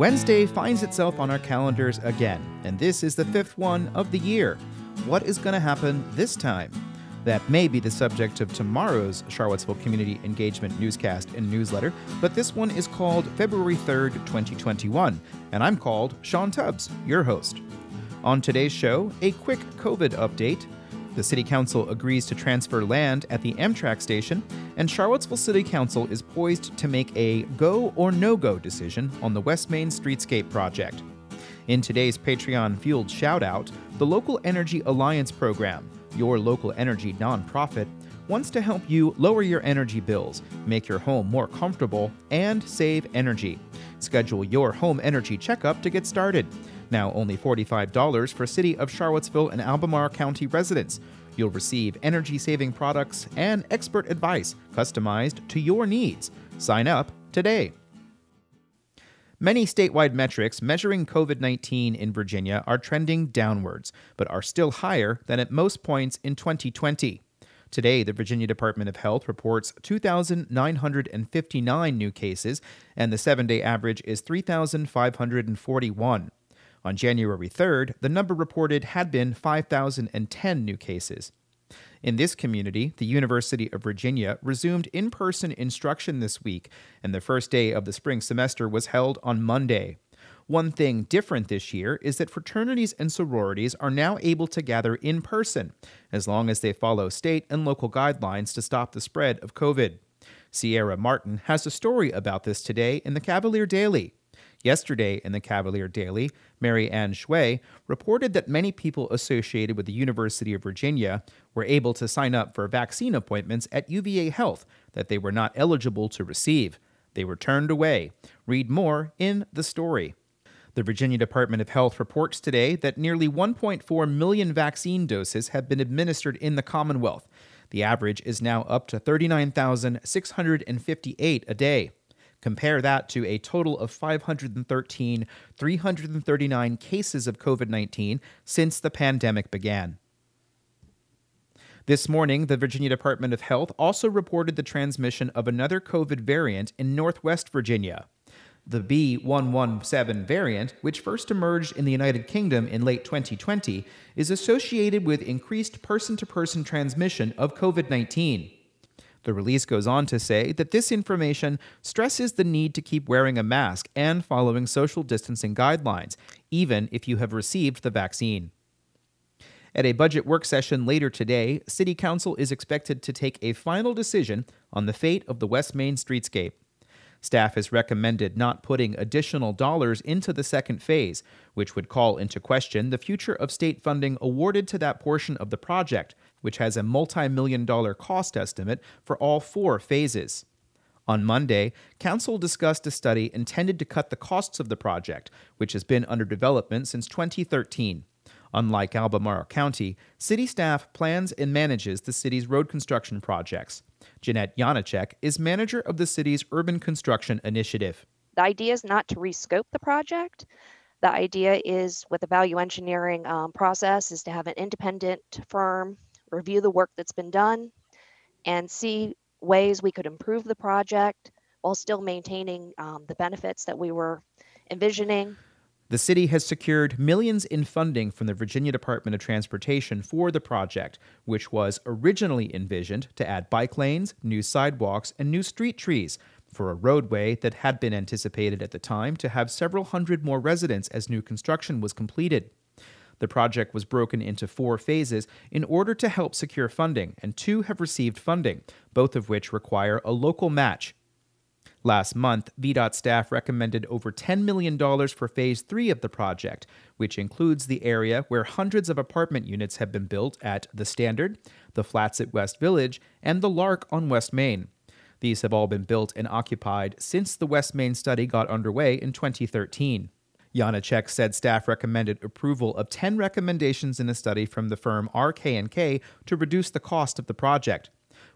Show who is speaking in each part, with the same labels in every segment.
Speaker 1: Wednesday finds itself on our calendars again, and this is the fifth one of the year. What is going to happen this time? That may be the subject of tomorrow's Charlottesville Community Engagement newscast and newsletter, but this one is called February 3rd, 2021, and I'm called Sean Tubbs, your host. On today's show, a quick COVID update. The City Council agrees to transfer land at the Amtrak station, and Charlottesville City Council is poised to make a go or no go decision on the West Main Streetscape project. In today's Patreon fueled shoutout, the Local Energy Alliance program, your local energy nonprofit, wants to help you lower your energy bills, make your home more comfortable, and save energy. Schedule your home energy checkup to get started now only $45 for City of Charlottesville and Albemarle County residents. You'll receive energy saving products and expert advice customized to your needs. Sign up today. Many statewide metrics measuring COVID 19 in Virginia are trending downwards, but are still higher than at most points in 2020. Today, the Virginia Department of Health reports 2,959 new cases, and the seven day average is 3,541. On January 3rd, the number reported had been 5,010 new cases. In this community, the University of Virginia resumed in person instruction this week, and the first day of the spring semester was held on Monday. One thing different this year is that fraternities and sororities are now able to gather in person, as long as they follow state and local guidelines to stop the spread of COVID. Sierra Martin has a story about this today in the Cavalier Daily. Yesterday in the Cavalier Daily, Mary Ann Shui reported that many people associated with the University of Virginia were able to sign up for vaccine appointments at UVA Health that they were not eligible to receive. They were turned away. Read more in the story. The Virginia Department of Health reports today that nearly 1.4 million vaccine doses have been administered in the Commonwealth. The average is now up to 39,658 a day. Compare that to a total of 513, 339 cases of COVID 19 since the pandemic began. This morning, the Virginia Department of Health also reported the transmission of another COVID variant in Northwest Virginia. The B117 variant, which first emerged in the United Kingdom in late 2020, is associated with increased person to person transmission of COVID 19. The release goes on to say that this information stresses the need to keep wearing a mask and following social distancing guidelines, even if you have received the vaccine. At a budget work session later today, City Council is expected to take a final decision on the fate of the West Main streetscape. Staff has recommended not putting additional dollars into the second phase, which would call into question the future of state funding awarded to that portion of the project, which has a multi million dollar cost estimate for all four phases. On Monday, Council discussed a study intended to cut the costs of the project, which has been under development since 2013. Unlike Albemarle County, city staff plans and manages the city's road construction projects. Jeanette Janiczek is manager of the city's urban construction initiative.
Speaker 2: The idea is not to rescope the project. The idea is, with the value engineering um, process, is to have an independent firm review the work that's been done, and see ways we could improve the project while still maintaining um, the benefits that we were envisioning
Speaker 1: the city has secured millions in funding from the Virginia Department of Transportation for the project, which was originally envisioned to add bike lanes, new sidewalks, and new street trees for a roadway that had been anticipated at the time to have several hundred more residents as new construction was completed. The project was broken into four phases in order to help secure funding, and two have received funding, both of which require a local match Last month, VDOT staff recommended over $10 million for Phase 3 of the project, which includes the area where hundreds of apartment units have been built at The Standard, the Flats at West Village, and the Lark on West Main. These have all been built and occupied since the West Main study got underway in 2013. Janiczek said staff recommended approval of 10 recommendations in a study from the firm RK&K to reduce the cost of the project.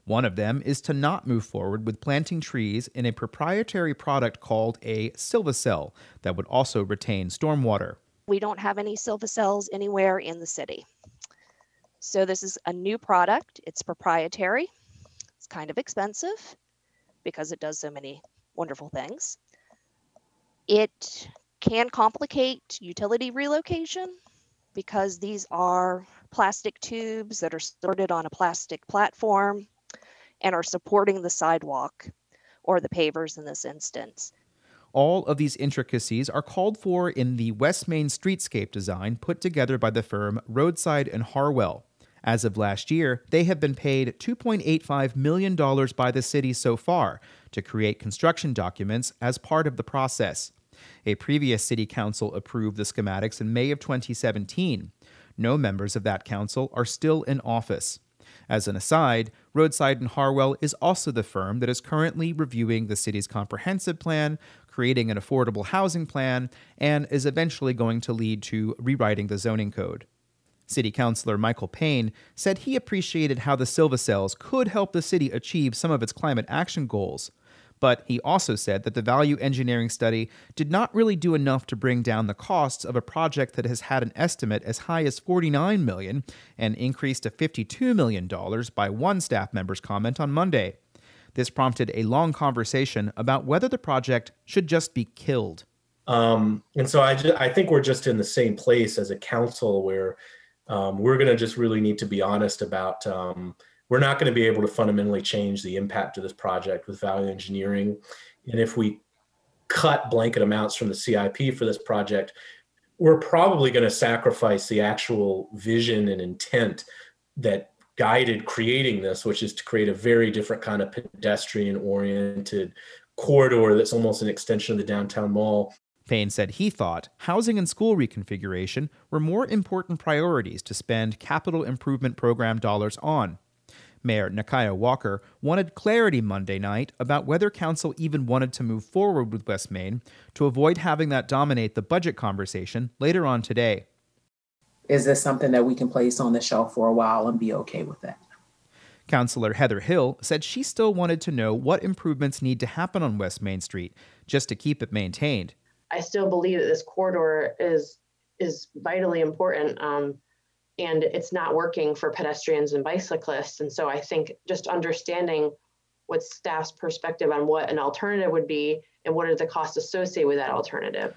Speaker 1: One of them is to not move forward with planting trees in a proprietary product called a Silvacell that would also retain stormwater.
Speaker 2: We don't have any Silvacells anywhere in the city. So this is a new product. It's proprietary. It's kind of expensive because it does so many wonderful things. It can complicate utility relocation because these are plastic tubes that are sorted on a plastic platform and are supporting the sidewalk or the pavers in this instance.
Speaker 1: All of these intricacies are called for in the West Main streetscape design put together by the firm Rhodeside and Harwell. As of last year, they have been paid $2.85 million by the city so far to create construction documents as part of the process. A previous city council approved the schematics in May of 2017. No members of that council are still in office. As an aside, Rhodeside and Harwell is also the firm that is currently reviewing the city's comprehensive plan, creating an affordable housing plan, and is eventually going to lead to rewriting the zoning code. City Councilor Michael Payne said he appreciated how the Silva cells could help the city achieve some of its climate action goals. But he also said that the value engineering study did not really do enough to bring down the costs of a project that has had an estimate as high as 49 million and increased to 52 million dollars by one staff member's comment on Monday. This prompted a long conversation about whether the project should just be killed.
Speaker 3: Um, and so I, I think we're just in the same place as a council where um, we're going to just really need to be honest about um, we're not going to be able to fundamentally change the impact of this project with value engineering. And if we cut blanket amounts from the CIP for this project, we're probably going to sacrifice the actual vision and intent that guided creating this, which is to create a very different kind of pedestrian oriented corridor that's almost an extension of the downtown mall.
Speaker 1: Payne said he thought housing and school reconfiguration were more important priorities to spend capital improvement program dollars on. Mayor Nikuyah Walker wanted clarity Monday night about whether council even wanted to move forward with West Main to avoid having that dominate the budget conversation later on today.
Speaker 4: Is this something that we can place on the shelf for a while and be okay with that?
Speaker 1: Councilor Heather Hill said she still wanted to know what improvements need to happen on West Main Street just to keep it maintained.
Speaker 5: I still believe that this corridor is is vitally important. Um, and it's not working for pedestrians and bicyclists. And so I think just understanding what staff's perspective on what an alternative would be and what are the costs associated with that alternative.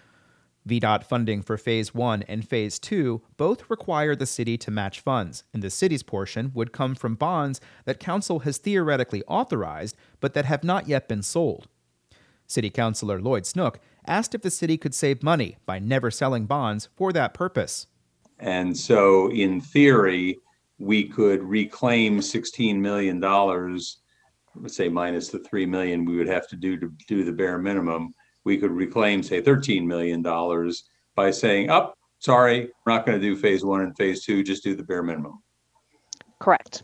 Speaker 1: VDOT funding for Phase 1 and Phase 2 both require the city to match funds, and the city's portion would come from bonds that Council has theoretically authorized but that have not yet been sold. City Councilor Lloyd Snook asked if the city could save money by never selling bonds for that purpose.
Speaker 6: And so, in theory, we could reclaim $16 million, let's say minus the 3 million we would have to do to do the bare minimum. We could reclaim, say, $13 million by saying, up, oh, sorry, we're not going to do phase one and phase two, just do the bare minimum.
Speaker 2: Correct.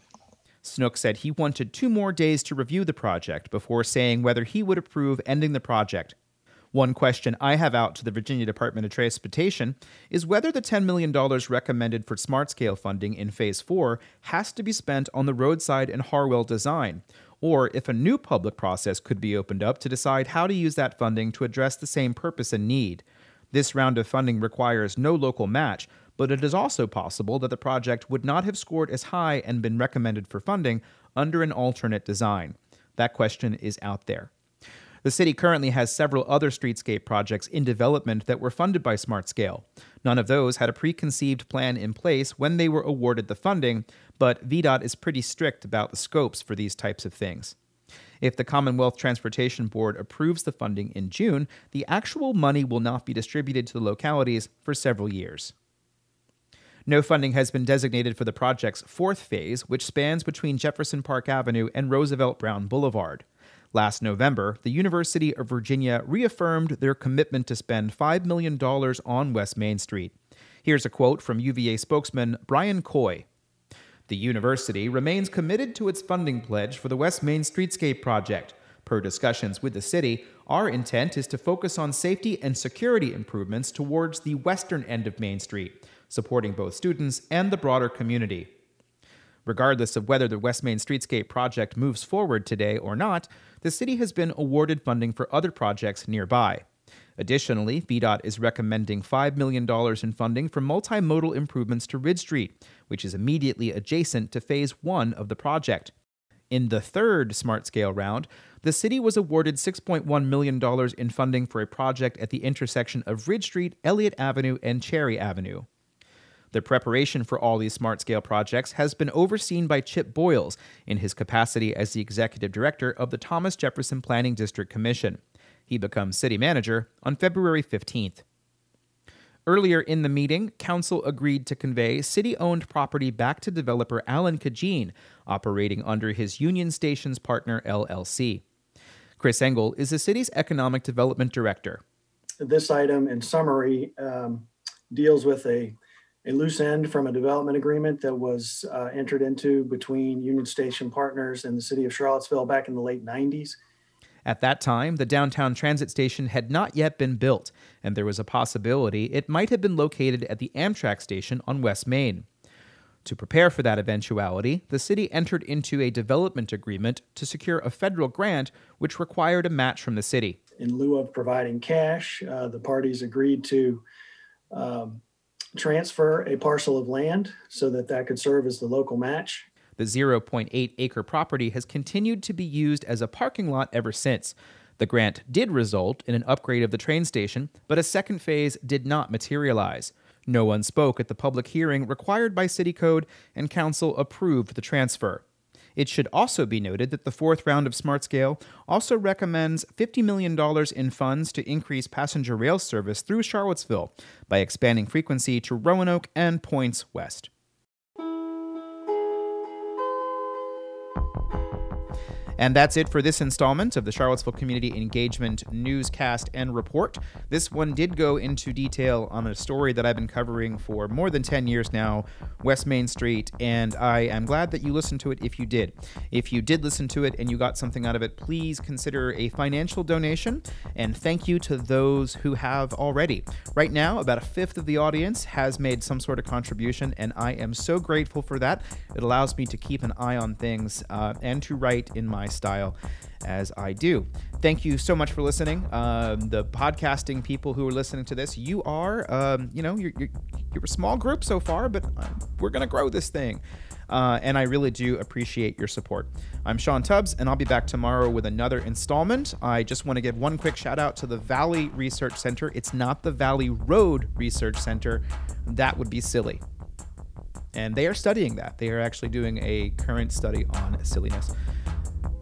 Speaker 1: Snook said he wanted two more days to review the project before saying whether he would approve ending the project one question I have out to the Virginia Department of Transportation is whether the $10 million recommended for smart scale funding in Phase 4 has to be spent on the Rhodeside and Harwell design, or if a new public process could be opened up to decide how to use that funding to address the same purpose and need. This round of funding requires no local match, but it is also possible that the project would not have scored as high and been recommended for funding under an alternate design. That question is out there. The city currently has several other streetscape projects in development that were funded by SmartScale. None of those had a preconceived plan in place when they were awarded the funding, but VDOT is pretty strict about the scopes for these types of things. If the Commonwealth Transportation Board approves the funding in June, the actual money will not be distributed to the localities for several years. No funding has been designated for the project's fourth phase, which spans between Jefferson Park Avenue and Roosevelt Brown Boulevard. Last November, the University of Virginia reaffirmed their commitment to spend $5 million on West Main Street. Here's a quote from UVA spokesman Brian Coy. The university remains committed to its funding pledge for the West Main Streetscape project. Per discussions with the city, our intent is to focus on safety and security improvements towards the western end of Main Street, supporting both students and the broader community. Regardless of whether the West Main Streetscape project moves forward today or not, the city has been awarded funding for other projects nearby. Additionally, VDOT is recommending $5 million in funding for multimodal improvements to Ridge Street, which is immediately adjacent to Phase 1 of the project. In the third smart scale round, the city was awarded $6.1 million in funding for a project at the intersection of Ridge Street, Elliott Avenue, and Cherry Avenue. The preparation for all these smart scale projects has been overseen by Chip Boyles in his capacity as the executive director of the Thomas Jefferson Planning District Commission. He becomes city manager on February 15th. Earlier in the meeting, Council agreed to convey city owned property back to developer Alan Cadgene, operating under his Union Stations partner LLC. Chris Engel is the city's economic development director.
Speaker 7: This item, in summary, um, deals with a, a loose end from a development agreement that was uh, entered into between Union Station partners and the city of Charlottesville back in the late 90s.
Speaker 1: At that time, the downtown transit station had not yet been built, and there was a possibility it might have been located at the Amtrak station on West Main. To prepare for that eventuality, the city entered into a development agreement to secure a federal grant which required a match from the city.
Speaker 7: In lieu of providing cash, uh, the parties agreed to um, transfer a parcel of land so that that could serve as the local match.
Speaker 1: The 0.8 acre property has continued to be used as a parking lot ever since. The grant did result in an upgrade of the train station, but a second phase did not materialize. No one spoke at the public hearing required by City Code, and Council approved the transfer. It should also be noted that the fourth round of SmartScale also recommends $50 million in funds to increase passenger rail service through Charlottesville by expanding frequency to Roanoke and points west. And that's it for this installment of the Charlottesville Community Engagement Newscast and Report. This one did go into detail on a story that I've been covering for more than 10 years now, West Main Street, and I am glad that you listened to it if you did. If you did listen to it and you got something out of it, please consider a financial donation, and thank you to those who have already. Right now, about a fifth of the audience has made some sort of contribution, and I am so grateful for that. It allows me to keep an eye on things uh, and to write in my style as I do. Thank you so much for listening. Um, the podcasting people who are listening to this, you are, um, you know, you're, you're, you're, a small group so far, but uh, we're going to grow this thing. Uh, and I really do appreciate your support. I'm Sean Tubbs, and I'll be back tomorrow with another installment. I just want to give one quick shout out to the Valley Research Center. It's not the Valley Road Research Center, that would be silly. And they are studying that. They are actually doing a current study on silliness.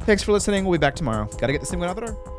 Speaker 1: Thanks for listening. We'll be back tomorrow. Gotta get this thing out the door.